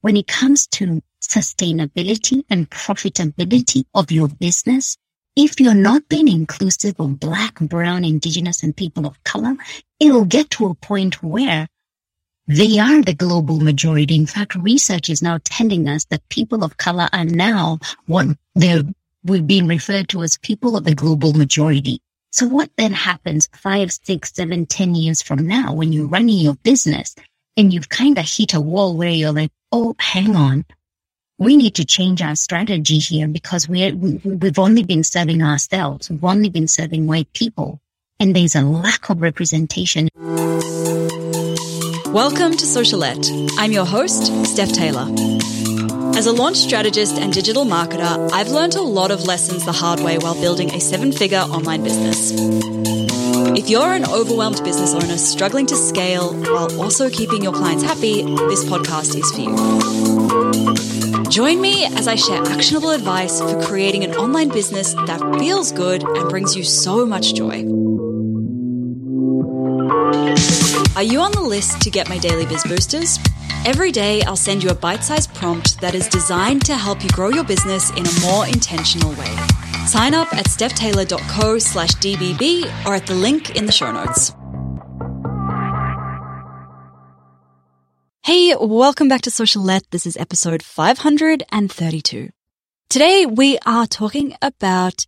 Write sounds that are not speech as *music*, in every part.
when it comes to sustainability and profitability of your business, if you're not being inclusive of black, brown, indigenous and people of color, it'll get to a point where they are the global majority. In fact, research is now telling us that people of color are now what they're, we've been referred to as people of the global majority. So what then happens five, six, seven, ten years from now when you're running your business and you've kind of hit a wall where you're like, Oh, hang on we need to change our strategy here because we're, we've only been serving ourselves. We've only been serving white people and there's a lack of representation. Welcome to Socialette. I'm your host, Steph Taylor. As a launch strategist and digital marketer, I've learned a lot of lessons the hard way while building a seven figure online business. If you're an overwhelmed business owner struggling to scale while also keeping your clients happy, this podcast is for you. Join me as I share actionable advice for creating an online business that feels good and brings you so much joy. Are you on the list to get my daily biz boosters? Every day, I'll send you a bite sized prompt that is designed to help you grow your business in a more intentional way. Sign up at stephtaylor.co slash DBB or at the link in the show notes. Hey, welcome back to Socialette. This is episode 532. Today we are talking about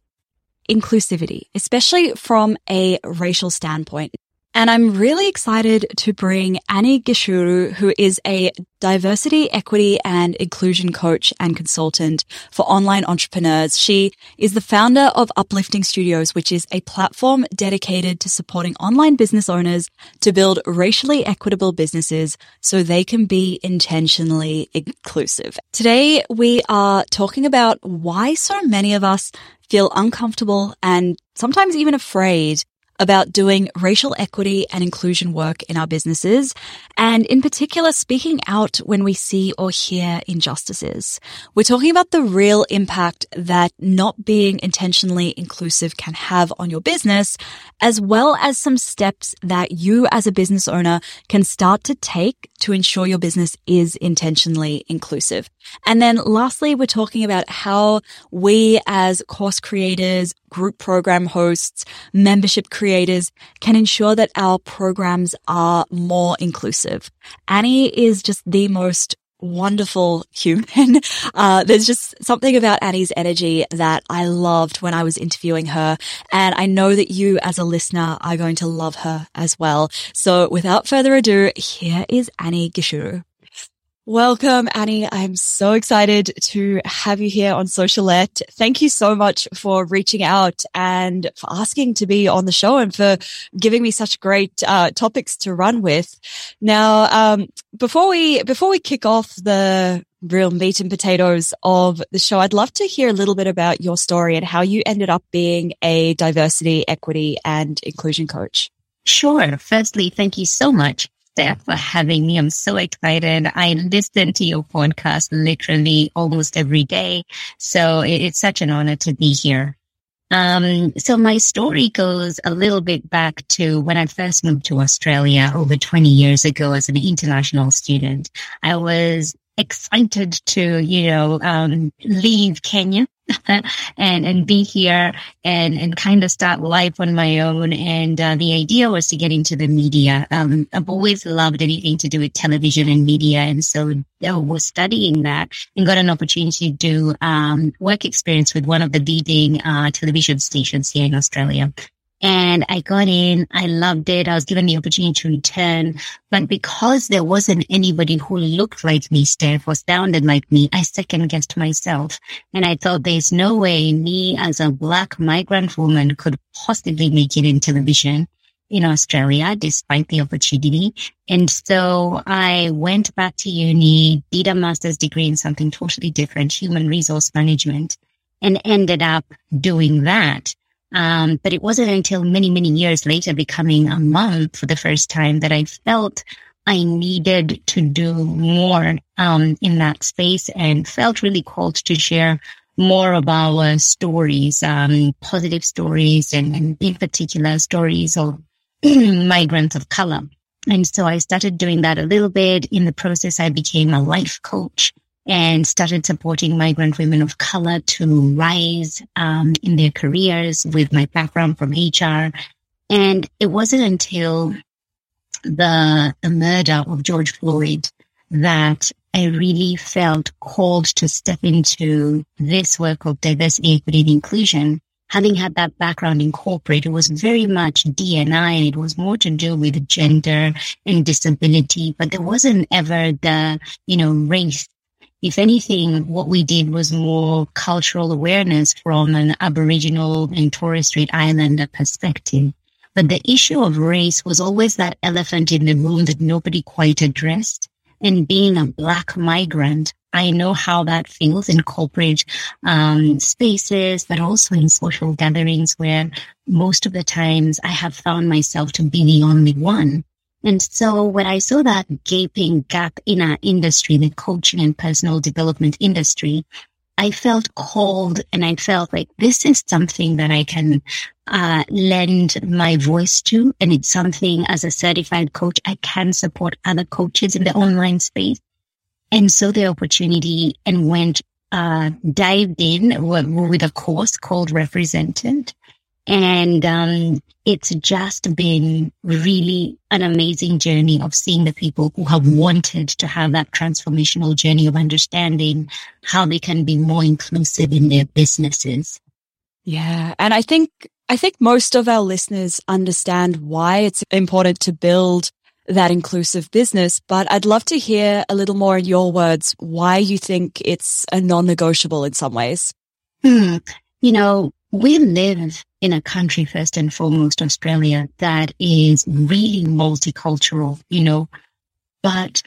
inclusivity, especially from a racial standpoint. And I'm really excited to bring Annie Gichuru, who is a diversity, equity and inclusion coach and consultant for online entrepreneurs. She is the founder of Uplifting Studios, which is a platform dedicated to supporting online business owners to build racially equitable businesses so they can be intentionally inclusive. Today we are talking about why so many of us feel uncomfortable and sometimes even afraid about doing racial equity and inclusion work in our businesses, and in particular, speaking out when we see or hear injustices. We're talking about the real impact that not being intentionally inclusive can have on your business, as well as some steps that you as a business owner can start to take to ensure your business is intentionally inclusive. And then lastly, we're talking about how we as course creators, group program hosts, membership creators can ensure that our programs are more inclusive. Annie is just the most wonderful human. *laughs* Uh, there's just something about Annie's energy that I loved when I was interviewing her. And I know that you as a listener are going to love her as well. So without further ado, here is Annie Gichuru. Welcome, Annie. I'm so excited to have you here on Socialette. Thank you so much for reaching out and for asking to be on the show and for giving me such great uh, topics to run with. Now, um, before we before we kick off the real meat and potatoes of the show, I'd love to hear a little bit about your story and how you ended up being a diversity, equity, and inclusion coach. Sure. Firstly, thank you so much Steph, for having me. I'm so excited. I listen to your podcast literally almost every day. So it's such an honor to be here. Um, so my story goes a little bit back to when I first moved to Australia over 20 years ago as an international student. I was excited to, you know, um, leave Kenya *laughs* and and be here and and kind of start life on my own. And uh, the idea was to get into the media. Um, I've always loved anything to do with television and media, and so I was studying that and got an opportunity to do um, work experience with one of the leading uh, television stations here in Australia. And I got in. I loved it. I was given the opportunity to return. But because there wasn't anybody who looked like me, Steph, or sounded like me, I second guessed myself. And I thought there's no way me as a black migrant woman could possibly make it in television in Australia, despite the opportunity. And so I went back to uni, did a master's degree in something totally different, human resource management, and ended up doing that. Um, but it wasn't until many, many years later, becoming a mom for the first time, that I felt I needed to do more um, in that space and felt really called to share more of our stories, um, positive stories, and, and, in particular stories of *clears throat* migrants of color. And so I started doing that a little bit. In the process, I became a life coach and started supporting migrant women of color to rise um, in their careers with my background from HR. And it wasn't until the, the murder of George Floyd that I really felt called to step into this work of diversity, equity, and inclusion. Having had that background in corporate, it was very much DNI and it was more to do with gender and disability, but there wasn't ever the, you know, race if anything, what we did was more cultural awareness from an Aboriginal and Torres Strait Islander perspective. But the issue of race was always that elephant in the room that nobody quite addressed. And being a black migrant, I know how that feels in corporate um, spaces, but also in social gatherings where most of the times I have found myself to be the only one. And so when I saw that gaping gap in our industry, the coaching and personal development industry, I felt called and I felt like this is something that I can uh, lend my voice to. And it's something as a certified coach, I can support other coaches in the online space. And so the opportunity and went, uh, dived in with a course called Represented. And um, it's just been really an amazing journey of seeing the people who have wanted to have that transformational journey of understanding how they can be more inclusive in their businesses. Yeah. And I think, I think most of our listeners understand why it's important to build that inclusive business, but I'd love to hear a little more in your words why you think it's a non-negotiable in some ways. Hmm. You know, we live in a country, first and foremost, Australia, that is really multicultural, you know. But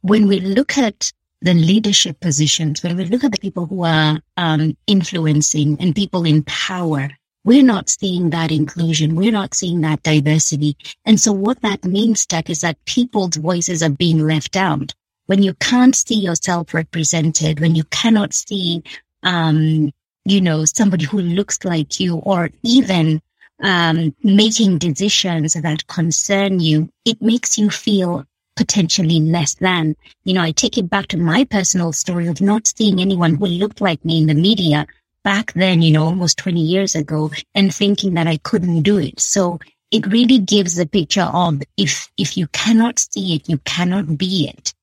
when we look at the leadership positions, when we look at the people who are um, influencing and people in power, we're not seeing that inclusion. We're not seeing that diversity. And so what that means, Steph, is that people's voices are being left out. When you can't see yourself represented, when you cannot see um, you know, somebody who looks like you or even um, making decisions that concern you, it makes you feel potentially less than. You know, I take it back to my personal story of not seeing anyone who looked like me in the media back then, you know, almost 20 years ago and thinking that I couldn't do it. So it really gives a picture of if, if you cannot see it, you cannot be it.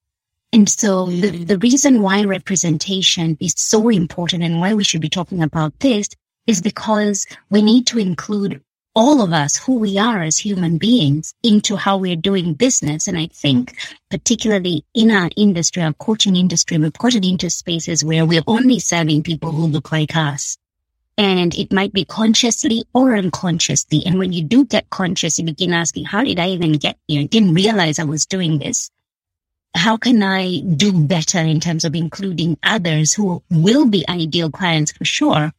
And so the, the reason why representation is so important and why we should be talking about this is because we need to include all of us, who we are as human beings, into how we're doing business. And I think particularly in our industry, our coaching industry, we've gotten into spaces where we're only serving people who look like us. And it might be consciously or unconsciously. And when you do get conscious, you begin asking, how did I even get here? I didn't realize I was doing this how can I do better in terms of including others who will be ideal clients for sure,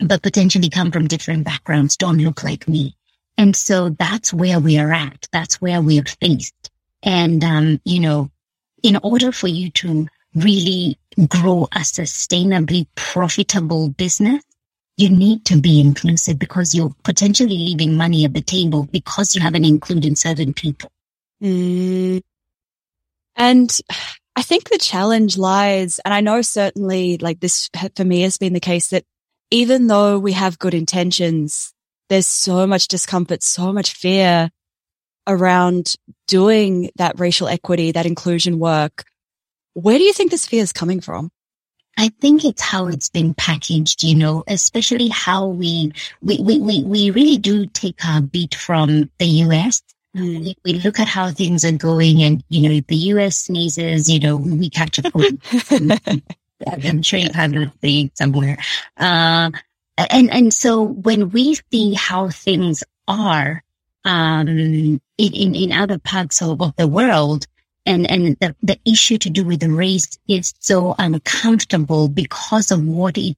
but potentially come from different backgrounds, don't look like me. And so that's where we are at. That's where we are faced. And, um, you know, in order for you to really grow a sustainably profitable business, you need to be inclusive because you're potentially leaving money at the table because you haven't included certain people. Mm, and I think the challenge lies, and I know certainly like this for me has been the case that even though we have good intentions, there's so much discomfort, so much fear around doing that racial equity, that inclusion work. Where do you think this fear is coming from? I think it's how it's been packaged, you know, especially how we, we, we, we, we really do take our beat from the US Mm. We look at how things are going and, you know, the US sneezes, you know, we catch a cold. *laughs* I'm sure you have that thing somewhere. Uh, and, and so when we see how things are, um, in, in, in other parts of, of the world, and, and the, the issue to do with the race is so uncomfortable because of what it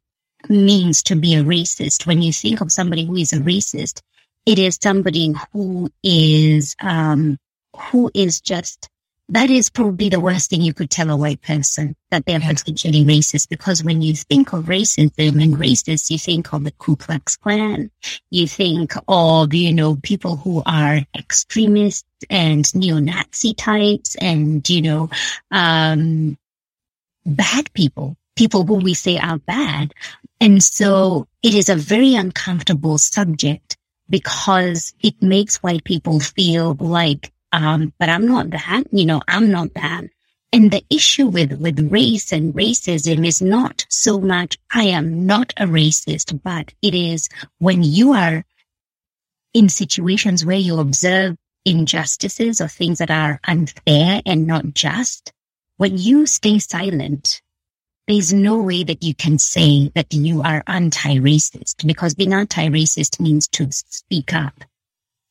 means to be a racist. When you think of somebody who is a racist, it is somebody who is, um, who is just that is probably the worst thing you could tell a white person that they're potentially racist because when you think of racism and racists, you think of the Ku Klux Klan. You think of, you know, people who are extremists and neo-Nazi types and, you know, um, bad people, people who we say are bad. And so it is a very uncomfortable subject because it makes white people feel like um, but I'm not that, you know, I'm not that. And the issue with, with race and racism is not so much, I am not a racist, but it is when you are in situations where you observe injustices or things that are unfair and not just, when you stay silent, there's no way that you can say that you are anti-racist because being anti-racist means to speak up.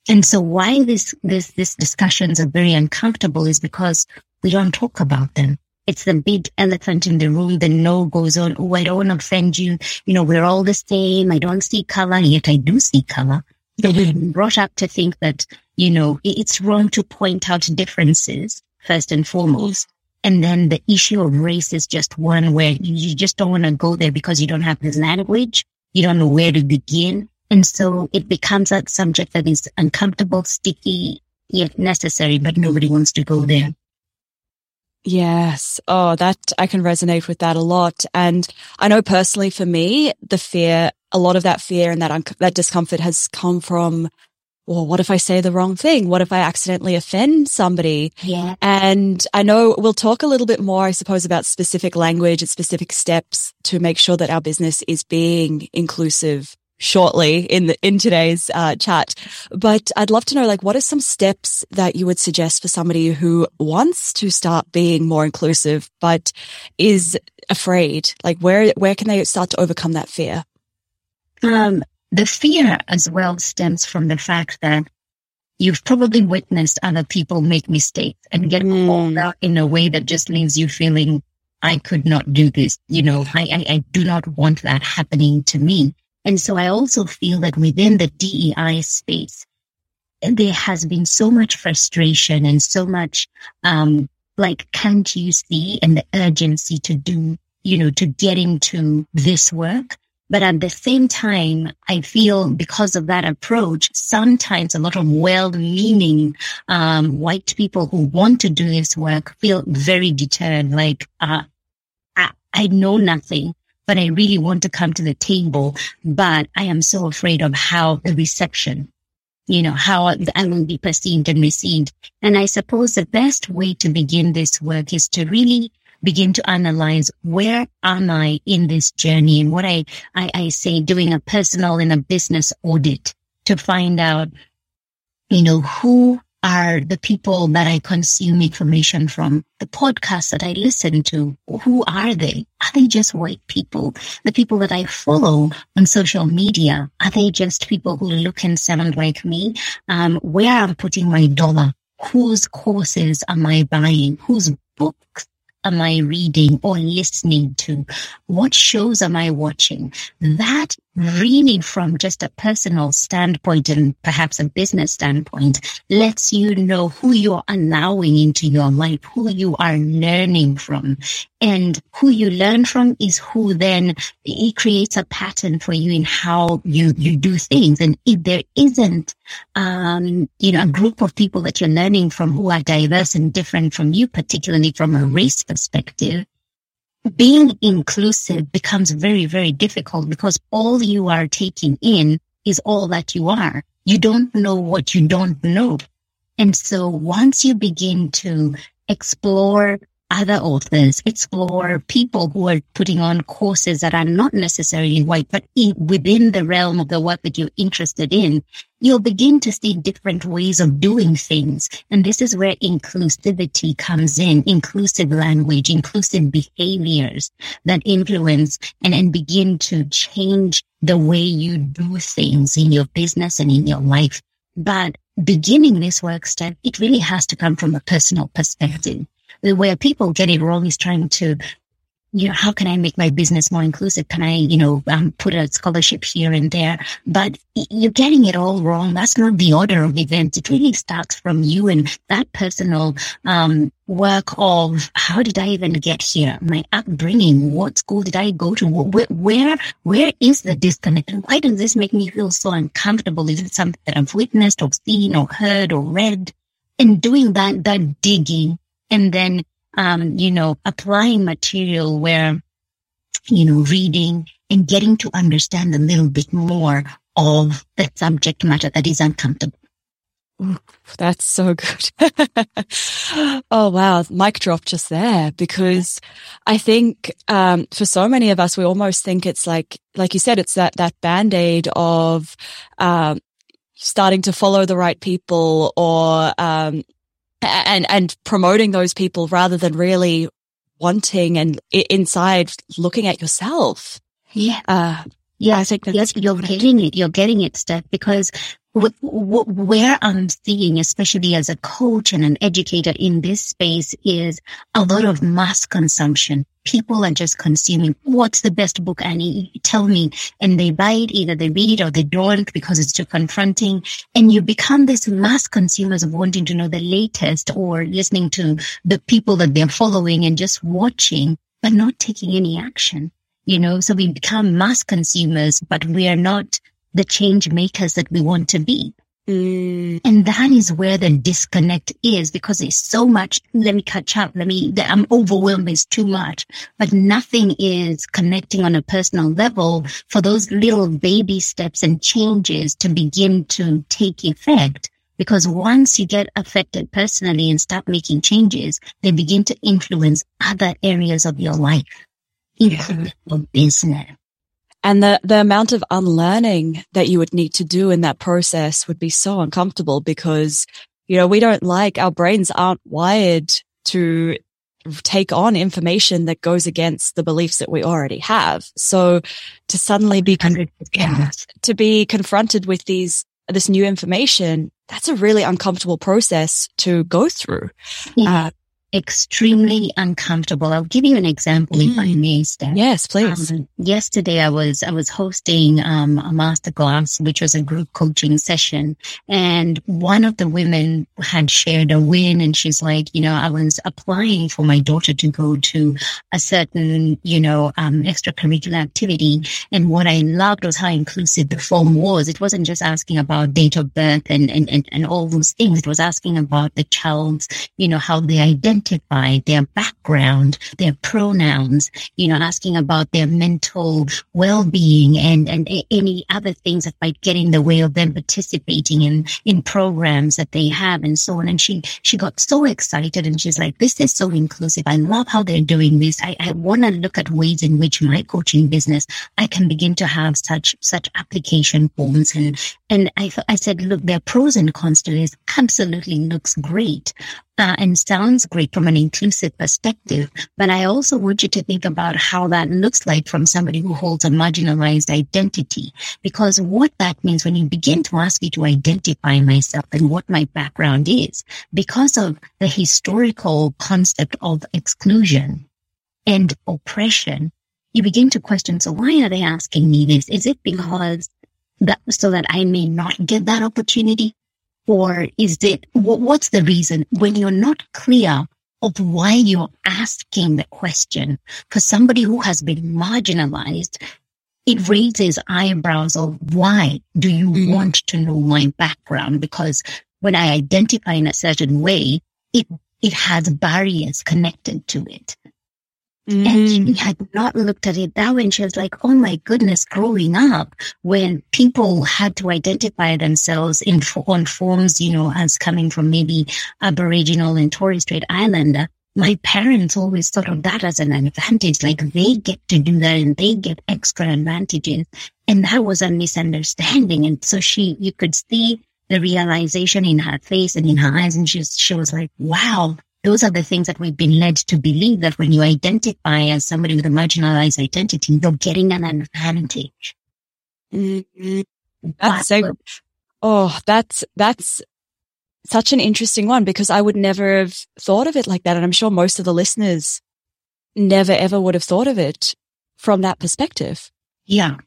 And so why this, this, this discussions are very uncomfortable is because we don't talk about them. It's the big elephant in the room. The no goes on. Oh, I don't offend you. You know, we're all the same. I don't see color, yet I do see color. So we've been brought up to think that, you know, it's wrong to point out differences first and foremost. And then the issue of race is just one where you just don't want to go there because you don't have the language. You don't know where to begin. And so it becomes a subject that is uncomfortable, sticky, yet necessary, but nobody wants to go there. Yes. Oh, that I can resonate with that a lot. And I know personally for me, the fear, a lot of that fear and that, un- that discomfort has come from, well, what if I say the wrong thing? What if I accidentally offend somebody? Yeah. And I know we'll talk a little bit more, I suppose, about specific language and specific steps to make sure that our business is being inclusive shortly in the, in today's uh, chat. But I'd love to know, like, what are some steps that you would suggest for somebody who wants to start being more inclusive, but is afraid? Like, where where can they start to overcome that fear? Um, the fear as well stems from the fact that you've probably witnessed other people make mistakes and get mm. called out in a way that just leaves you feeling, I could not do this. You know, I, I, I do not want that happening to me. And so I also feel that within the DEI space, there has been so much frustration and so much, um, like, can't you see and the urgency to do, you know, to get into this work. But at the same time, I feel because of that approach, sometimes a lot of well-meaning um, white people who want to do this work feel very deterred. Like, uh, I, I know nothing but I really want to come to the table. But I am so afraid of how the reception, you know, how I will be perceived and received. And I suppose the best way to begin this work is to really begin to analyze where am I in this journey and what I, I, I say doing a personal and a business audit to find out, you know, who are the people that I consume information from, the podcasts that I listen to. Who are they? Are they just white people? The people that I follow on social media, are they just people who look and sound like me? Um, where I'm putting my dollar? Whose courses am I buying? Whose books am I reading or listening to? What shows am I watching? That really from just a personal standpoint and perhaps a business standpoint lets you know who you're allowing into your life, who you are learning from. And who you learn from is who then it creates a pattern for you in how you, you do things. And if there isn't, um, you know, a group of people that you're learning from who are diverse and different from you, particularly from a race perspective, being inclusive becomes very, very difficult because all you are taking in is all that you are. You don't know what you don't know. And so once you begin to explore other authors, explore people who are putting on courses that are not necessarily white, but in, within the realm of the work that you're interested in, you'll begin to see different ways of doing things. And this is where inclusivity comes in, inclusive language, inclusive behaviors that influence and, and begin to change the way you do things in your business and in your life. But beginning this work Steph, it really has to come from a personal perspective where people get it wrong is trying to you know, how can I make my business more inclusive? Can I, you know, um, put a scholarship here and there? But you're getting it all wrong. That's not the order of events. It really starts from you and that personal, um, work of how did I even get here? My upbringing. What school did I go to? Where, where, where is the disconnect? And why does this make me feel so uncomfortable? Is it something that I've witnessed or seen or heard or read? And doing that, that digging and then um, you know, applying material where, you know, reading and getting to understand a little bit more of the subject matter that is uncomfortable. Ooh, that's so good. *laughs* oh wow, mic drop just there because I think um, for so many of us, we almost think it's like, like you said, it's that that band aid of um, starting to follow the right people or um, and and promoting those people rather than really wanting and inside looking at yourself. Yeah. Uh, yeah, I think yes, you're getting it. You're getting it, Steph, because where I'm seeing, especially as a coach and an educator in this space, is a lot of mass consumption. People are just consuming. What's the best book, Annie? Tell me. And they buy it, either they read it or they don't because it's too confronting. And you become this mass consumers of wanting to know the latest or listening to the people that they're following and just watching, but not taking any action. You know, so we become mass consumers, but we are not the change makers that we want to be. Mm. And that is where the disconnect is because there's so much. Let me catch up. Let me, I'm overwhelmed. It's too much, but nothing is connecting on a personal level for those little baby steps and changes to begin to take effect. Because once you get affected personally and start making changes, they begin to influence other areas of your life, including your business. And the, the amount of unlearning that you would need to do in that process would be so uncomfortable because, you know, we don't like our brains aren't wired to take on information that goes against the beliefs that we already have. So to suddenly be, con- to be confronted with these, this new information, that's a really uncomfortable process to go through. Yeah. Uh, extremely uncomfortable. I'll give you an example mm. if I mm. may, Steph. Yes, please. Um, yesterday I was, I was hosting, um, a masterclass, which was a group coaching session. And one of the women had shared a win and she's like, you know, I was applying for my daughter to go to a certain, you know, um, extracurricular activity. And what I loved was how inclusive the form was. It wasn't just asking about date of birth and, and, and, and all those things. It was asking about the child's, you know, how they identify their background, their pronouns, you know, asking about their mental well-being and, and any other things that might get in the way of them participating in, in programs that they have and so on. And she, she got so excited and she's like, this is so inclusive. I love how they're doing this. I, I want to look at ways in which my coaching business, I can begin to have such, such application forms. And, and I, I said, look, there are pros and cons to this. Absolutely looks great uh, and sounds great from an inclusive perspective. But I also want you to think about how that looks like from somebody who holds a marginalized identity. Because what that means when you begin to ask me to identify myself and what my background is, because of the historical concept of exclusion and oppression, you begin to question, so why are they asking me this? Is it because that so that I may not get that opportunity? Or is it, what's the reason when you're not clear of why you're asking the question for somebody who has been marginalized? It raises eyebrows of why do you mm. want to know my background? Because when I identify in a certain way, it, it has barriers connected to it. Mm. And she mm. had not looked at it that way. And she was like, Oh my goodness, growing up when people had to identify themselves in on forms, you know, as coming from maybe Aboriginal and Torres Strait Islander, my parents always thought of that as an advantage. Like they get to do that and they get extra advantages. And that was a misunderstanding. And so she, you could see the realization in her face and in her eyes. And she, she was like, wow, those are the things that we've been led to believe that when you identify as somebody with a marginalized identity, you're getting an advantage. Mm-hmm. That's so, oh, that's, that's such an interesting one because I would never have thought of it like that. And I'm sure most of the listeners never ever would have thought of it from that perspective. Yeah.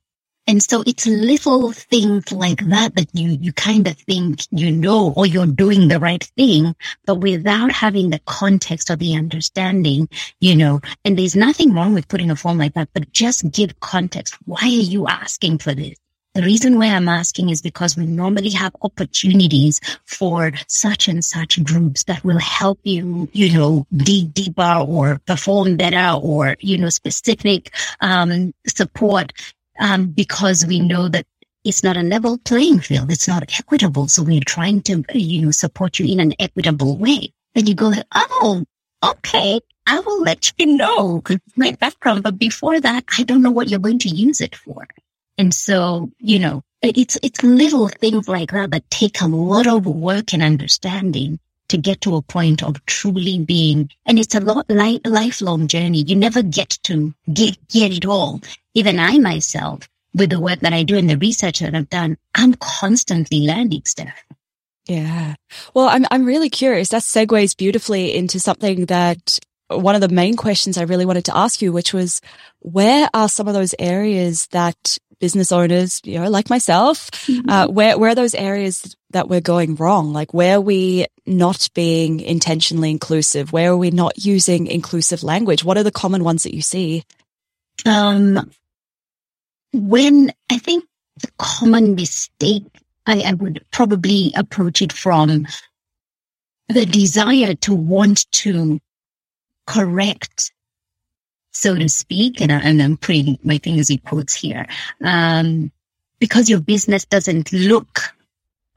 And so it's little things like that that you, you kind of think you know or you're doing the right thing, but without having the context or the understanding, you know, and there's nothing wrong with putting a form like that, but just give context. Why are you asking for this? The reason why I'm asking is because we normally have opportunities for such and such groups that will help you, you know, dig deeper or perform better or, you know, specific, um, support um, because we know that it's not a level playing field. It's not equitable. So we're trying to, you know, support you in an equitable way. Then you go, oh, okay, I will let you know my background. But before that, I don't know what you're going to use it for. And so, you know, it's, it's little things like that that take a lot of work and understanding to get to a point of truly being, and it's a lot like lifelong journey. You never get to get, get it all. Even I myself, with the work that I do and the research that I've done, I'm constantly learning stuff. Yeah. Well, I'm, I'm really curious. That segues beautifully into something that one of the main questions I really wanted to ask you, which was where are some of those areas that business owners, you know, like myself, mm-hmm. uh, where, where are those areas that we're going wrong? Like where are we not being intentionally inclusive? Where are we not using inclusive language? What are the common ones that you see? Um, when I think the common mistake, I, I would probably approach it from the desire to want to correct so to speak, and, I, and I'm putting my fingers in quotes here, um, because your business doesn't look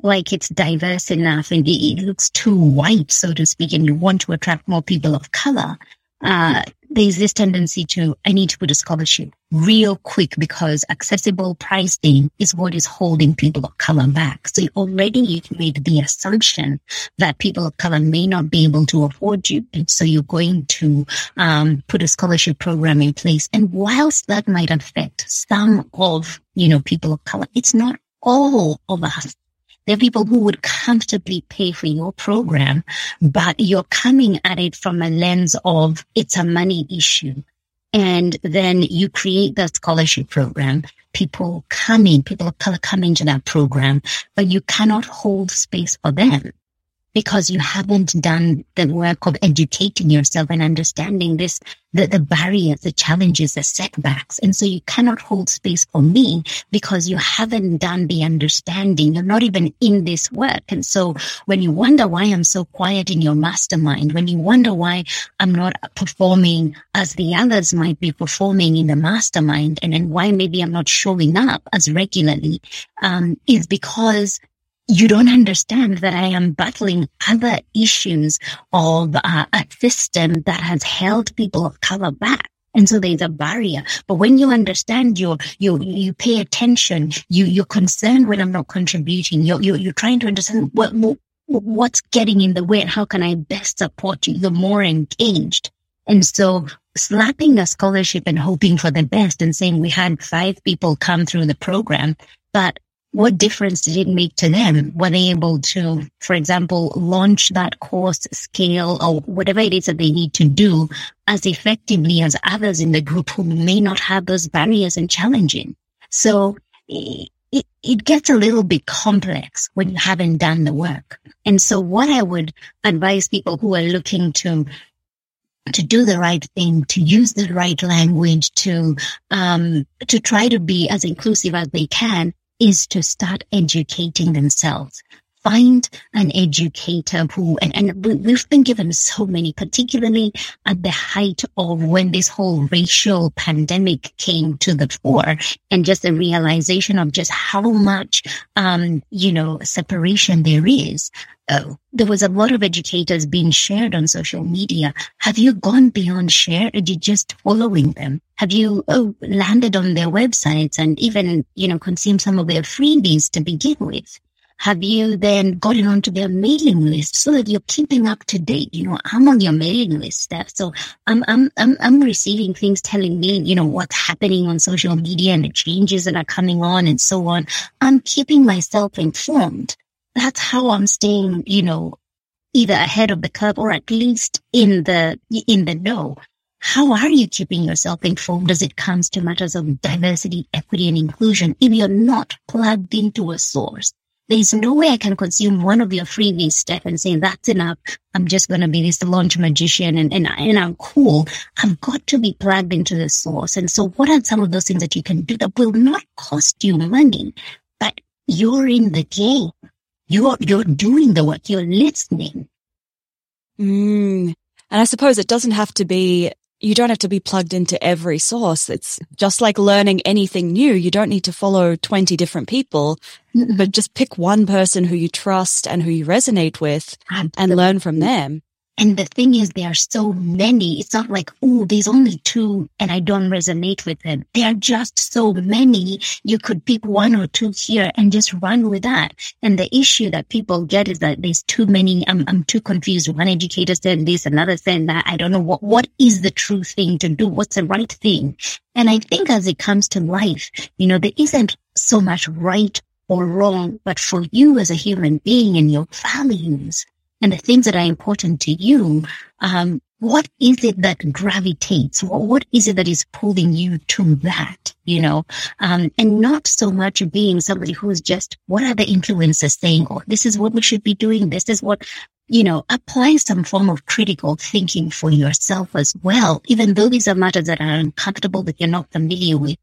like it's diverse enough and it looks too white, so to speak, and you want to attract more people of color, uh, there's this tendency to, I need to put a scholarship real quick because accessible pricing is what is holding people of color back. So already you've made the assumption that people of color may not be able to afford you. And so you're going to, um, put a scholarship program in place. And whilst that might affect some of, you know, people of color, it's not all of us there are people who would comfortably pay for your program, but you're coming at it from a lens of it's a money issue. And then you create that scholarship program. People come in, people of color come into that program, but you cannot hold space for them because you haven't done the work of educating yourself and understanding this, the, the barriers, the challenges, the setbacks. And so you cannot hold space for me because you haven't done the understanding. You're not even in this work. And so when you wonder why I'm so quiet in your mastermind, when you wonder why I'm not performing as the others might be performing in the mastermind and then why maybe I'm not showing up as regularly, um, is because you don't understand that I am battling other issues of uh, a system that has held people of color back. And so there's a barrier. But when you understand, you you you pay attention. You you're concerned when I'm not contributing. You're you're, you're trying to understand what, what what's getting in the way and how can I best support you. You're more engaged. And so slapping a scholarship and hoping for the best and saying we had five people come through the program, but what difference did it make to them? Were they able to, for example, launch that course, scale, or whatever it is that they need to do as effectively as others in the group who may not have those barriers and challenging? So it, it gets a little bit complex when you haven't done the work. And so what I would advise people who are looking to to do the right thing, to use the right language, to um, to try to be as inclusive as they can, is to start educating themselves. Find an educator who, and, and we've been given so many, particularly at the height of when this whole racial pandemic came to the fore and just the realization of just how much, um, you know, separation there is. Oh, there was a lot of educators being shared on social media. Have you gone beyond share? Are you just following them? Have you oh, landed on their websites and even, you know, consumed some of their freebies to begin with? Have you then gotten onto their mailing list so that you're keeping up to date? You know, I'm on your mailing list, Steph. So I'm, I'm, I'm, I'm receiving things telling me, you know, what's happening on social media and the changes that are coming on and so on. I'm keeping myself informed. That's how I'm staying, you know, either ahead of the curve or at least in the, in the know. how are you keeping yourself informed as it comes to matters of diversity, equity, and inclusion if you're not plugged into a source? There's no way I can consume one of your freebies, Steph, and say that's enough. I'm just going to be this launch magician and, and, and I'm cool. I've got to be plugged into the source. And so what are some of those things that you can do that will not cost you money, but you're in the game. You're, you're doing the work. You're listening. Mm. And I suppose it doesn't have to be you don't have to be plugged into every source. It's just like learning anything new. You don't need to follow 20 different people, but just pick one person who you trust and who you resonate with and learn from them. And the thing is, there are so many. It's not like, oh, there's only two and I don't resonate with them. There are just so many. You could pick one or two here and just run with that. And the issue that people get is that there's too many. I'm, I'm too confused. One educator said this, another said that. I don't know what, what is the true thing to do? What's the right thing? And I think as it comes to life, you know, there isn't so much right or wrong, but for you as a human being and your values, and the things that are important to you, um, what is it that gravitates? What, what is it that is pulling you to that? You know, um, and not so much being somebody who is just, what are the influences saying? Oh, this is what we should be doing. This is what, you know, apply some form of critical thinking for yourself as well, even though these are matters that are uncomfortable that you're not familiar with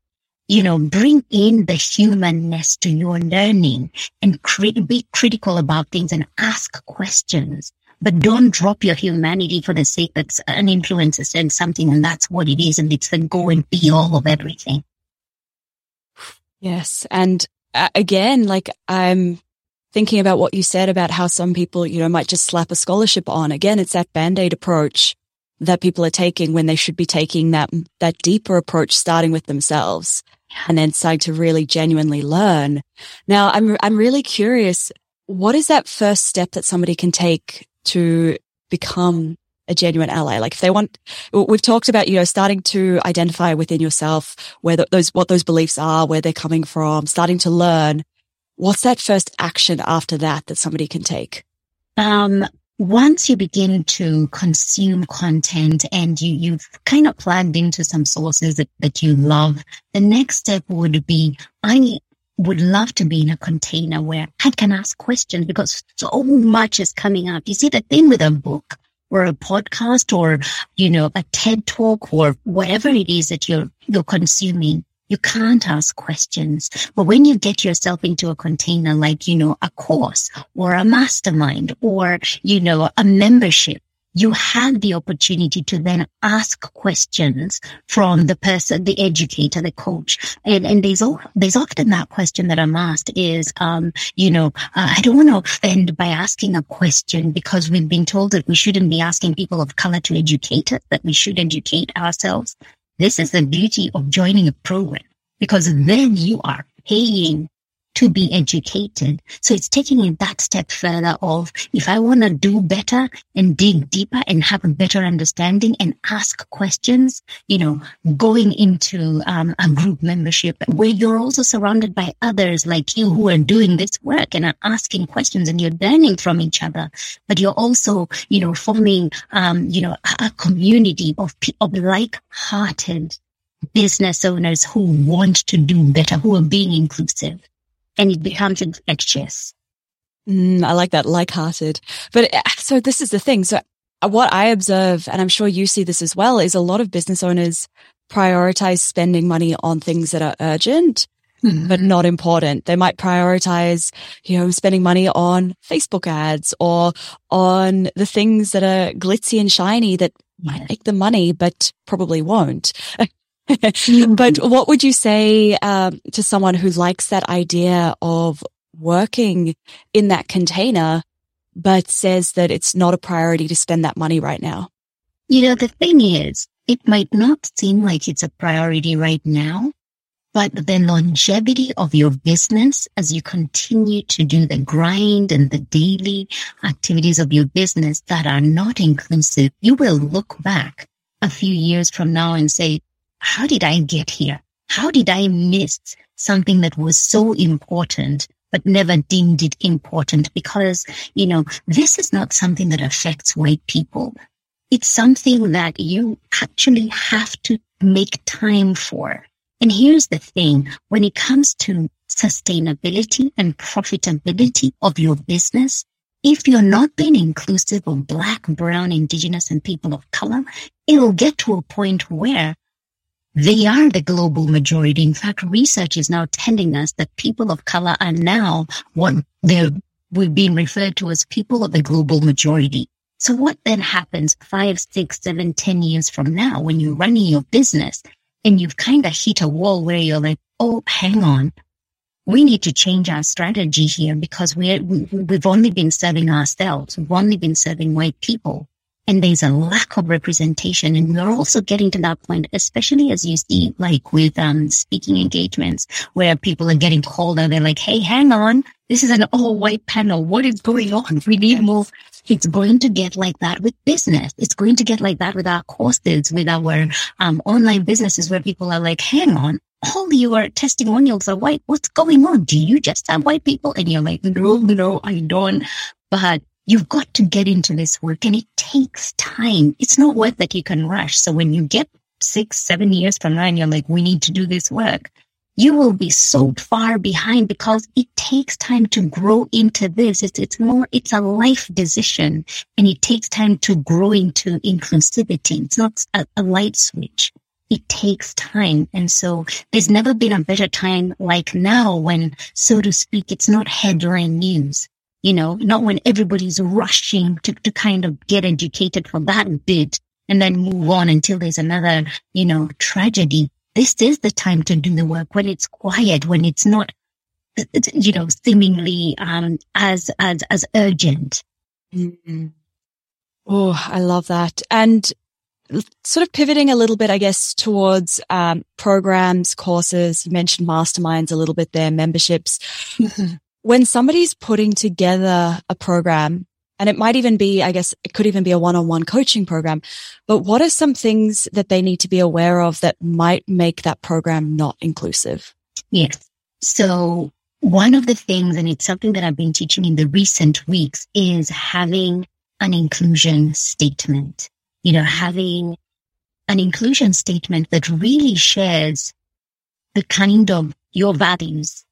you know, bring in the humanness to your learning and be critical about things and ask questions. But don't drop your humanity for the sake that an influencer said something and that's what it is. And it's the go and be all of everything. Yes. And uh, again, like I'm thinking about what you said about how some people, you know, might just slap a scholarship on. Again, it's that band-aid approach that people are taking when they should be taking that, that deeper approach, starting with themselves and then starting to really genuinely learn. Now, I'm, I'm really curious. What is that first step that somebody can take to become a genuine ally? Like if they want, we've talked about, you know, starting to identify within yourself where those, what those beliefs are, where they're coming from, starting to learn. What's that first action after that that somebody can take? Um, once you begin to consume content and you, you've kind of plugged into some sources that, that you love, the next step would be, I would love to be in a container where I can ask questions because so much is coming up. You see, the thing with a book or a podcast or, you know, a TED talk or whatever it is that you're, you're consuming, you can't ask questions. But when you get yourself into a container like, you know, a course or a mastermind or, you know, a membership, you have the opportunity to then ask questions from the person, the educator, the coach. And, and there's, there's often that question that I'm asked is, um, you know, uh, I don't want to offend by asking a question because we've been told that we shouldn't be asking people of color to educate us, that we should educate ourselves. This is the beauty of joining a program because then you are paying to be educated. So it's taking it that step further of if I want to do better and dig deeper and have a better understanding and ask questions, you know, going into um, a group membership where you're also surrounded by others like you who are doing this work and are asking questions and you're learning from each other, but you're also, you know, forming, um, you know, a community of, of like-hearted business owners who want to do better, who are being inclusive and it becomes infectious. Mm, I like that, like-hearted. But uh, so this is the thing. So uh, what I observe, and I'm sure you see this as well, is a lot of business owners prioritize spending money on things that are urgent, mm-hmm. but not important. They might prioritize, you know, spending money on Facebook ads or on the things that are glitzy and shiny that might make the money, but probably won't. *laughs* *laughs* but *laughs* what would you say um, to someone who likes that idea of working in that container, but says that it's not a priority to spend that money right now? You know, the thing is, it might not seem like it's a priority right now, but the longevity of your business as you continue to do the grind and the daily activities of your business that are not inclusive, you will look back a few years from now and say, how did I get here? How did I miss something that was so important, but never deemed it important? Because, you know, this is not something that affects white people. it's something that you actually have to make time for. And here's the thing. When it comes to sustainability and profitability of your business, if you're not being inclusive of black, brown, indigenous and people of color, it'll get to a point where they are the global majority. In fact, research is now telling us that people of color are now what they're, we've been referred to as people of the global majority. So what then happens five, six, seven, ten years from now when you're running your business and you've kind of hit a wall where you're like, oh, hang on. We need to change our strategy here because we're, we, we've only been serving ourselves. We've only been serving white people and there's a lack of representation. And we're also getting to that point, especially as you see, like with um, speaking engagements where people are getting called and they're like, Hey, hang on. This is an all white panel. What is going on? We need more. It's going to get like that with business. It's going to get like that with our courses, with our um, online businesses where people are like, hang on, all your testimonials are white. What's going on? Do you just have white people? And you're like, no, no, I don't. But You've got to get into this work and it takes time. It's not work that you can rush. So when you get six, seven years from now and you're like, we need to do this work, you will be so far behind because it takes time to grow into this. It's, it's more, it's a life decision and it takes time to grow into inclusivity. It's not a, a light switch. It takes time. And so there's never been a better time like now when, so to speak, it's not headline news you know, not when everybody's rushing to, to kind of get educated for that bit and then move on until there's another, you know, tragedy. This is the time to do the work when it's quiet, when it's not, you know, seemingly, um, as, as, as urgent. Mm-hmm. Oh, I love that. And sort of pivoting a little bit, I guess, towards um, programs, courses. You mentioned masterminds a little bit there, memberships. Mm-hmm when somebody's putting together a program, and it might even be, I guess it could even be a one-on-one coaching program, but what are some things that they need to be aware of that might make that program not inclusive? Yes. So one of the things, and it's something that I've been teaching in the recent weeks is having an inclusion statement, you know, having an inclusion statement that really shares the kind of your values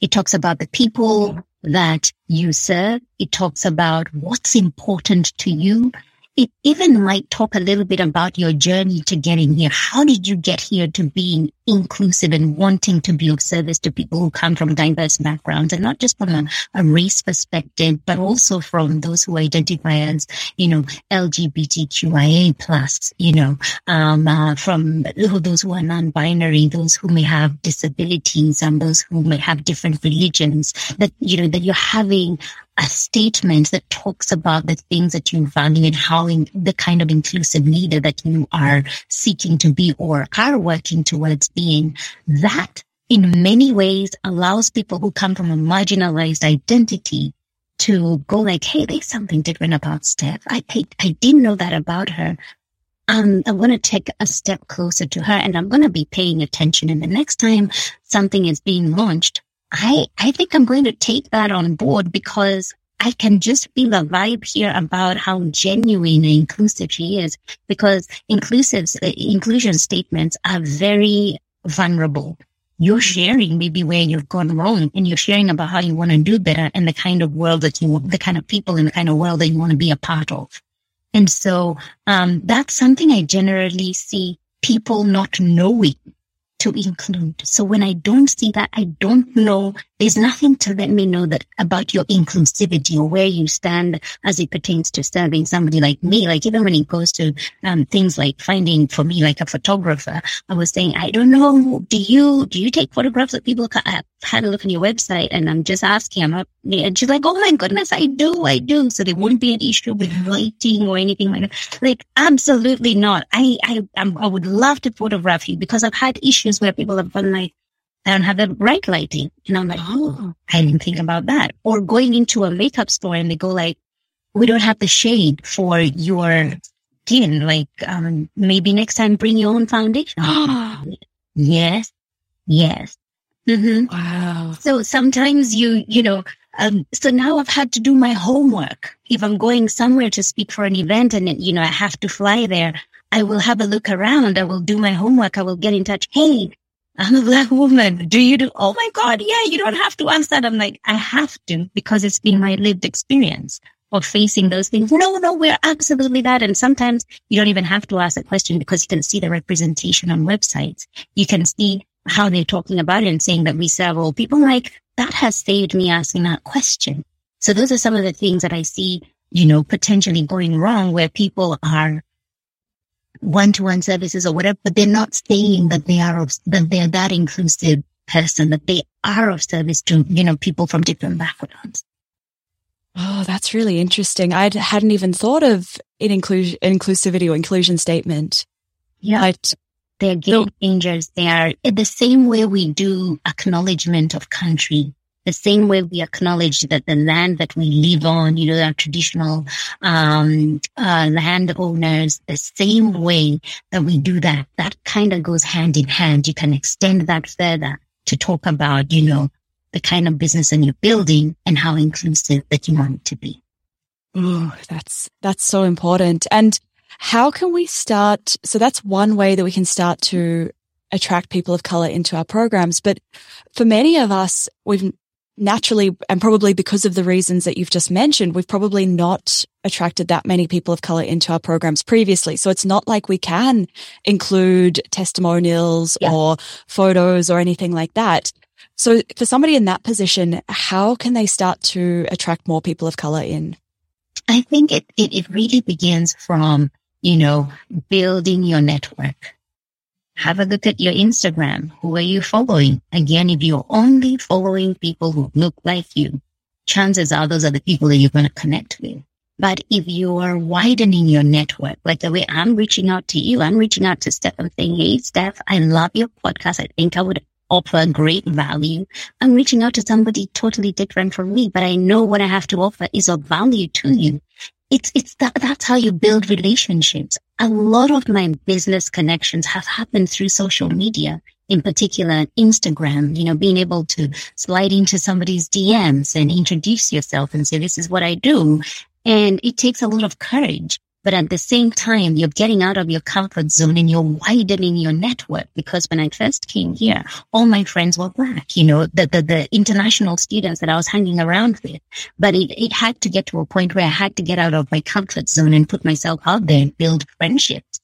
it talks about the people that you serve. It talks about what's important to you it even might talk a little bit about your journey to getting here. How did you get here to being inclusive and wanting to be of service to people who come from diverse backgrounds and not just from a, a race perspective, but also from those who identify as, you know, LGBTQIA plus, you know, um, uh, from those who are non-binary, those who may have disabilities and those who may have different religions that, you know, that you're having a statement that talks about the things that you value and how in, the kind of inclusive leader that you are seeking to be or are working towards being, that in many ways allows people who come from a marginalized identity to go like, Hey, there's something different about Steph. I, I, I didn't know that about her. Um, I want to take a step closer to her and I'm going to be paying attention. And the next time something is being launched, I, I think I'm going to take that on board because I can just feel a vibe here about how genuine and inclusive she is because inclusive, inclusion statements are very vulnerable. You're sharing maybe where you've gone wrong and you're sharing about how you want to do better and the kind of world that you want, the kind of people and the kind of world that you want to be a part of. And so, um, that's something I generally see people not knowing to include. So when I don't see that, I don't know. There's nothing to let me know that about your inclusivity or where you stand as it pertains to serving somebody like me. Like even when it goes to um, things like finding for me, like a photographer, I was saying, I don't know. Do you do you take photographs of people? I've had a look on your website, and I'm just asking. I'm up, and she's like, Oh my goodness, I do, I do. So there wouldn't be an issue with lighting or anything like that. Like absolutely not. I I I'm, I would love to photograph you because I've had issues where people have been like, I don't have the right lighting. And I'm like, oh, I didn't think about that. Or going into a makeup store and they go like, we don't have the shade for your skin. Like, um, maybe next time bring your own foundation. *gasps* yes. Yes. Mm-hmm. Wow. So sometimes you, you know, Um, so now I've had to do my homework. If I'm going somewhere to speak for an event and, you know, I have to fly there, I will have a look around. I will do my homework. I will get in touch. Hey, I'm a black woman. Do you do? Oh my God. Yeah, you don't have to answer that. I'm like, I have to because it's been my lived experience of facing those things. No, no, we're absolutely that. And sometimes you don't even have to ask a question because you can see the representation on websites. You can see how they're talking about it and saying that we serve all people. Like that has saved me asking that question. So those are some of the things that I see, you know, potentially going wrong where people are one-to-one services or whatever, but they're not saying that they are, of, that they're that inclusive person, that they are of service to, you know, people from different backgrounds. Oh, that's really interesting. I hadn't even thought of an inclusion, inclusivity or inclusion statement. Yeah. But they're game changers. They are the same way we do acknowledgement of country the same way we acknowledge that the land that we live on, you know, our traditional um, uh, landowners, the same way that we do that, that kind of goes hand in hand. You can extend that further to talk about, you know, the kind of business that you're building and how inclusive that you want it to be. Oh, that's, that's so important. And how can we start? So that's one way that we can start to attract people of color into our programs. But for many of us, we've naturally, and probably because of the reasons that you've just mentioned, we've probably not attracted that many people of color into our programs previously. So it's not like we can include testimonials yeah. or photos or anything like that. So for somebody in that position, how can they start to attract more people of color in? I think it, it, it really begins from, you know, building your network have a look at your Instagram. Who are you following? Again, if you're only following people who look like you, chances are those are the people that you're going to connect with. But if you are widening your network, like the way I'm reaching out to you, I'm reaching out to Steph. I'm saying, Hey, Steph, I love your podcast. I think I would offer great value. I'm reaching out to somebody totally different from me, but I know what I have to offer is of value to you it's it's that that's how you build relationships. A lot of my business connections have happened through social media, in particular Instagram, you know, being able to slide into somebody's DMs and introduce yourself and say, this is what I do. And it takes a lot of courage. But at the same time, you're getting out of your comfort zone and you're widening your network. Because when I first came here, all my friends were black, you know, the, the, the international students that I was hanging around with. But it, it had to get to a point where I had to get out of my comfort zone and put myself out there and build friendships.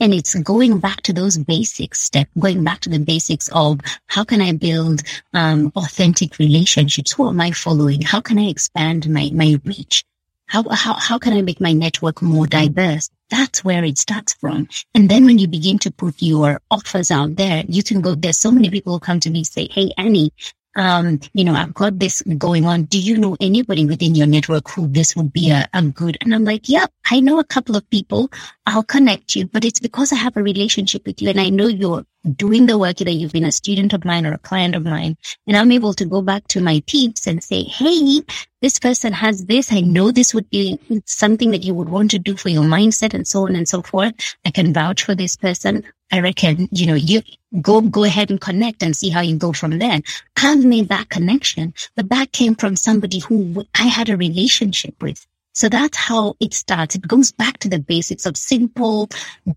And it's going back to those basic steps, going back to the basics of how can I build um, authentic relationships? Who am I following? How can I expand my, my reach? How, how, how can I make my network more diverse? That's where it starts from. And then when you begin to put your offers out there, you can go, there's so many people who come to me say, Hey, Annie, um, you know, I've got this going on. Do you know anybody within your network who this would be a, a good? And I'm like, yep, I know a couple of people. I'll connect you, but it's because I have a relationship with you and I know you're doing the work that you've been a student of mine or a client of mine. And I'm able to go back to my peeps and say, Hey, this person has this. I know this would be something that you would want to do for your mindset and so on and so forth. I can vouch for this person. I reckon, you know, you go, go ahead and connect and see how you go from there. I've made that connection, but that came from somebody who I had a relationship with. So that's how it starts. It goes back to the basics of simple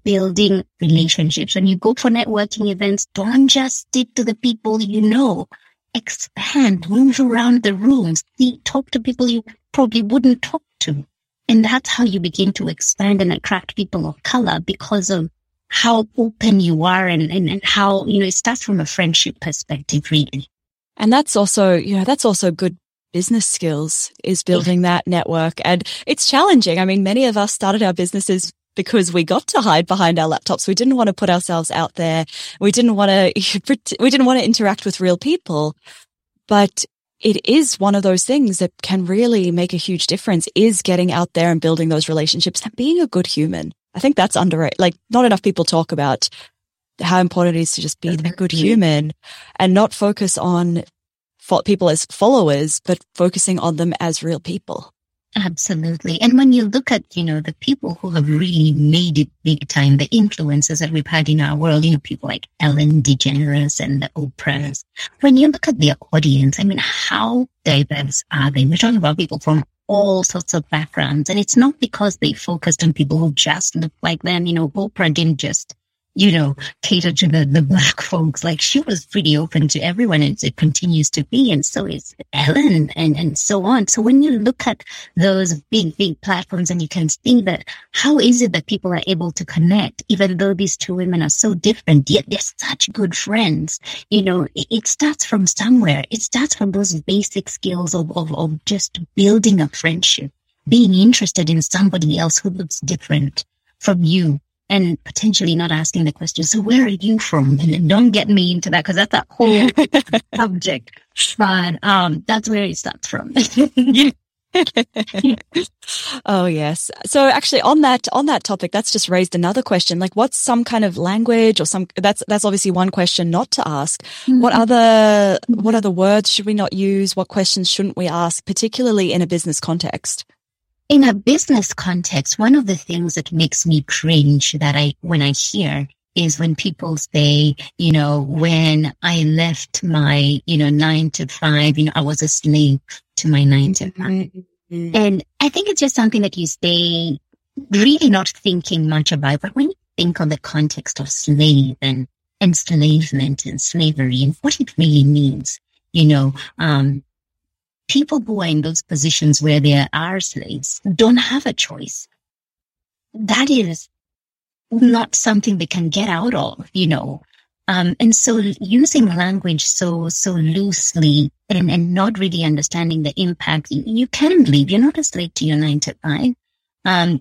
building relationships. When you go for networking events, don't just stick to the people you know. Expand, move around the rooms, see, talk to people you probably wouldn't talk to. And that's how you begin to expand and attract people of color because of how open you are and, and, and how, you know, it starts from a friendship perspective, really. And that's also, you know, that's also good business skills is building that network. And it's challenging. I mean, many of us started our businesses because we got to hide behind our laptops. We didn't want to put ourselves out there. We didn't want *laughs* to, we didn't want to interact with real people. But it is one of those things that can really make a huge difference is getting out there and building those relationships and being a good human. I think that's underrated. Like not enough people talk about how important it is to just be a good human and not focus on people as followers, but focusing on them as real people. Absolutely. And when you look at, you know, the people who have really made it big time, the influences that we've had in our world, you know, people like Ellen DeGeneres and the Oprahs, when you look at their audience, I mean, how diverse are they? We're talking about people from all sorts of backgrounds. And it's not because they focused on people who just look like them. You know, Oprah didn't just you know, cater to the, the black folks. Like she was pretty open to everyone and it continues to be. And so is Ellen and, and so on. So when you look at those big, big platforms and you can see that how is it that people are able to connect, even though these two women are so different, yet they're such good friends. You know, it, it starts from somewhere. It starts from those basic skills of, of, of just building a friendship, being interested in somebody else who looks different from you and potentially not asking the question, so where are you from? *laughs* And don't get me into that because that's a whole *laughs* subject. But um, that's where it starts from. *laughs* oh yes. So actually on that on that topic that's just raised another question like what's some kind of language or some that's that's obviously one question not to ask. Mm-hmm. What other what other words should we not use? What questions shouldn't we ask particularly in a business context? In a business context, one of the things that makes me cringe that I, when I hear is when people say, you know, when I left my, you know, nine to five, you know, I was a slave to my nine to 5 mm-hmm. And I think it's just something that you say really not thinking much about. But when you think on the context of slave and enslavement and slavery and what it really means, you know, um, people who are in those positions where they are slaves don't have a choice. That is not something they can get out of, you know. Um, and so using language so, so loosely and, and not really understanding the impact, you can leave. You're not a slave to your nine to five. Um,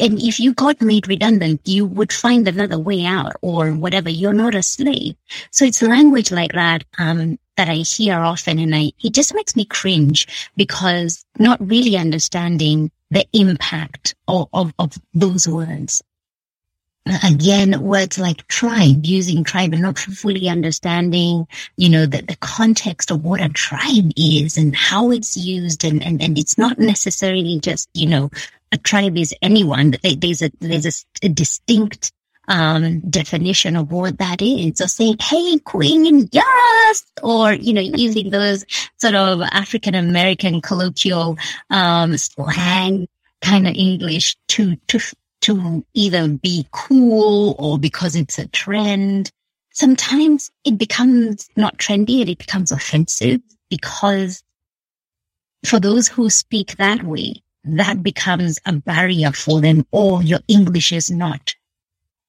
and if you got made redundant, you would find another way out or whatever. You're not a slave. So it's language like that, um, that I hear often and I, it just makes me cringe because not really understanding the impact of, of, of those words. Again, words like tribe, using tribe and not fully understanding, you know, the, the context of what a tribe is and how it's used. And, and, and it's not necessarily just, you know, a tribe is anyone. There's a, there's a, distinct um, definition of what that is. So saying, Hey, queen, yes, or, you know, using those sort of African American colloquial, um, slang kind of English to, to, to either be cool or because it's a trend. Sometimes it becomes not trendy and it becomes offensive because for those who speak that way, that becomes a barrier for them or your English is not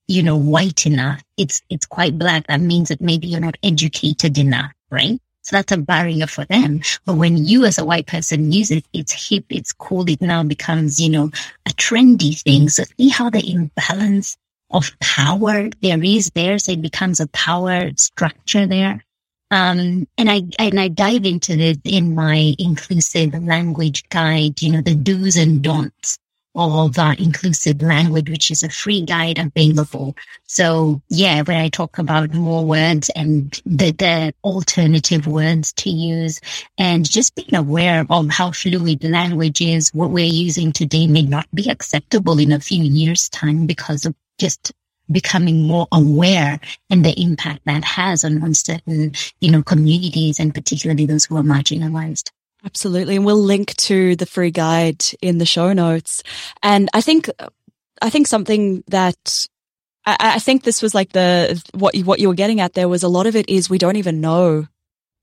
you know, white enough. It's, it's quite black. That means that maybe you're not educated enough, right? So that's a barrier for them. But when you as a white person use it, it's hip, it's cool. It now becomes, you know, a trendy thing. So see how the imbalance of power there is there. So it becomes a power structure there. Um, and I, and I dive into this in my inclusive language guide, you know, the do's and don'ts of that inclusive language, which is a free guide available. So yeah, when I talk about more words and the, the alternative words to use and just being aware of how fluid language is, what we're using today may not be acceptable in a few years time because of just becoming more aware and the impact that has on, on certain, you know, communities and particularly those who are marginalized. Absolutely. And we'll link to the free guide in the show notes. And I think, I think something that I, I think this was like the, what you, what you were getting at there was a lot of it is we don't even know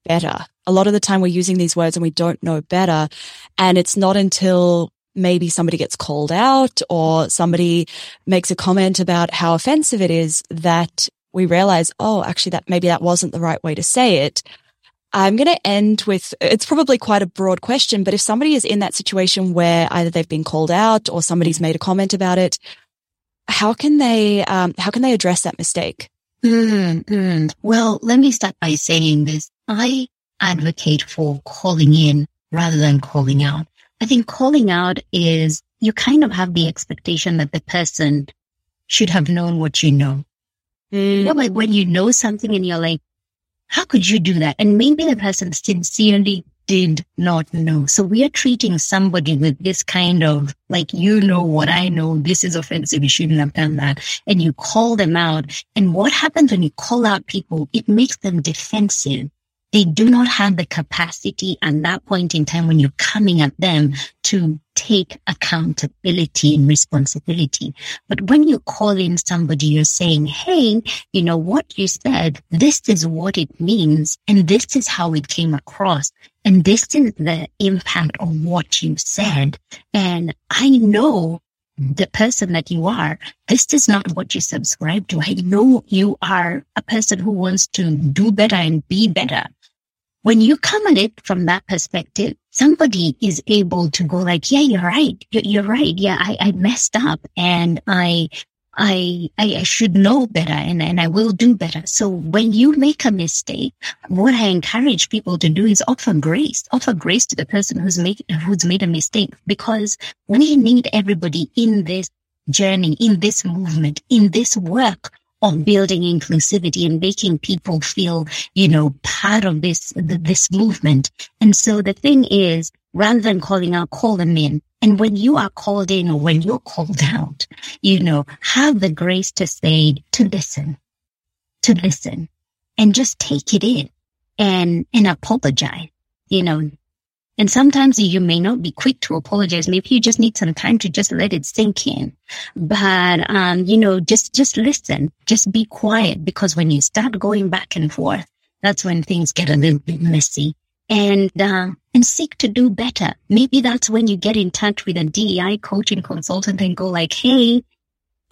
better. A lot of the time we're using these words and we don't know better. And it's not until maybe somebody gets called out or somebody makes a comment about how offensive it is that we realize, oh, actually that maybe that wasn't the right way to say it. I'm going to end with, it's probably quite a broad question, but if somebody is in that situation where either they've been called out or somebody's made a comment about it, how can they, um, how can they address that mistake? Mm-hmm. Well, let me start by saying this. I advocate for calling in rather than calling out. I think calling out is you kind of have the expectation that the person should have known what you know. Mm. You know, like when you know something and you're like, how could you do that? And maybe the person sincerely did not know. So we are treating somebody with this kind of like, you know what I know. This is offensive. You shouldn't have done that. And you call them out. And what happens when you call out people? It makes them defensive they do not have the capacity at that point in time when you're coming at them to take accountability and responsibility. But when you call in somebody, you're saying, Hey, you know what you said? This is what it means. And this is how it came across. And this is the impact of what you said. And I know the person that you are. This is not what you subscribe to. I know you are a person who wants to do better and be better when you come at it from that perspective, somebody is able to go like, yeah, you're right. You're, you're right. Yeah, I, I messed up and I, I, I, should know better and, and I will do better. So when you make a mistake, what I encourage people to do is offer grace, offer grace to the person who's made, who's made a mistake because we need everybody in this journey, in this movement, in this work of building inclusivity and making people feel, you know, part of this, this movement. And so the thing is, rather than calling out, call them in. And when you are called in or when you're called out, you know, have the grace to say, to listen, to listen and just take it in and, and apologize. You know, and sometimes you may not be quick to apologize. Maybe you just need some time to just let it sink in. But, um, you know, just, just listen, just be quiet because when you start going back and forth, that's when things get a little bit messy and, uh, and seek to do better. Maybe that's when you get in touch with a DEI coaching consultant and go like, Hey,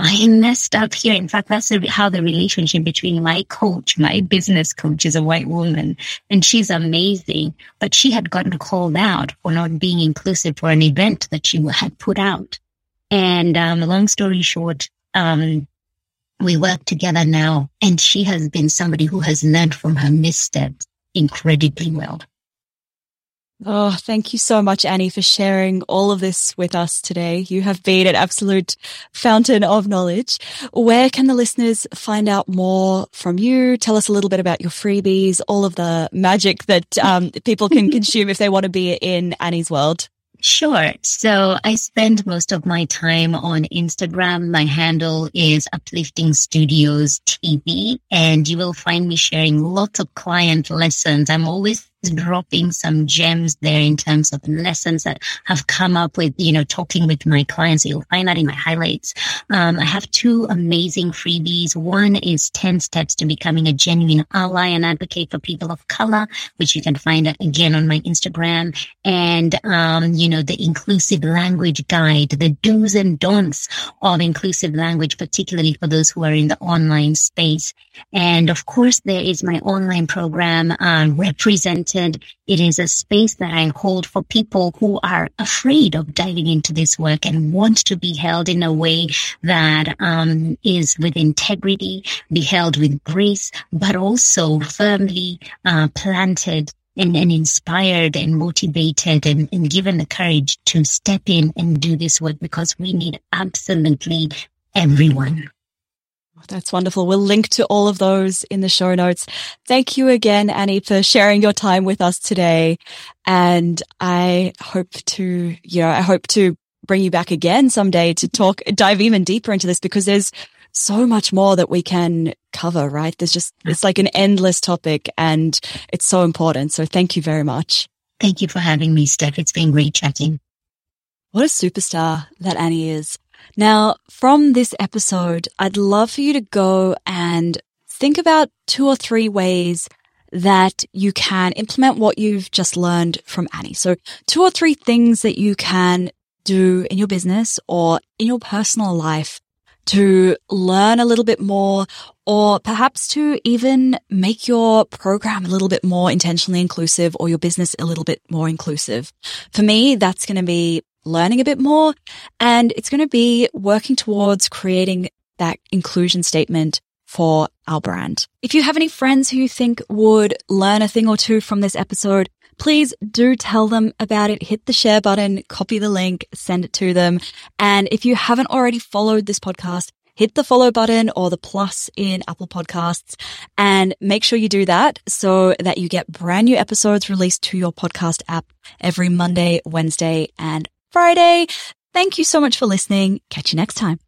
I messed up here. In fact, that's how the relationship between my coach, my business coach is a white woman and she's amazing, but she had gotten called out for not being inclusive for an event that she had put out. And, um, long story short, um, we work together now and she has been somebody who has learned from her missteps incredibly well. Oh, thank you so much, Annie, for sharing all of this with us today. You have been an absolute fountain of knowledge. Where can the listeners find out more from you? Tell us a little bit about your freebies, all of the magic that um, *laughs* people can consume if they want to be in Annie's world. Sure. So I spend most of my time on Instagram. My handle is Uplifting Studios TV and you will find me sharing lots of client lessons. I'm always dropping some gems there in terms of lessons that have come up with, you know, talking with my clients. You'll find that in my highlights. Um, I have two amazing freebies. One is 10 steps to becoming a genuine ally and advocate for people of color, which you can find again on my Instagram. And, um, you know, the inclusive language guide, the do's and don'ts of inclusive language, particularly for those who are in the online space. And of course, there is my online program, um, represent it is a space that I hold for people who are afraid of diving into this work and want to be held in a way that um, is with integrity, be held with grace, but also firmly uh, planted and, and, inspired and motivated and, and given the courage to step in and do this work because we need absolutely everyone. That's wonderful. We'll link to all of those in the show notes. Thank you again, Annie, for sharing your time with us today. And I hope to, you know, I hope to bring you back again someday to talk, dive even deeper into this because there's so much more that we can cover, right? There's just, it's like an endless topic and it's so important. So thank you very much. Thank you for having me, Steph. It's been great chatting. What a superstar that Annie is. Now, from this episode, I'd love for you to go and think about two or three ways that you can implement what you've just learned from Annie. So two or three things that you can do in your business or in your personal life to learn a little bit more or perhaps to even make your program a little bit more intentionally inclusive or your business a little bit more inclusive. For me, that's going to be learning a bit more. And it's going to be working towards creating that inclusion statement for our brand. If you have any friends who you think would learn a thing or two from this episode, please do tell them about it. Hit the share button, copy the link, send it to them. And if you haven't already followed this podcast, hit the follow button or the plus in Apple podcasts and make sure you do that so that you get brand new episodes released to your podcast app every Monday, Wednesday and Friday. Thank you so much for listening. Catch you next time.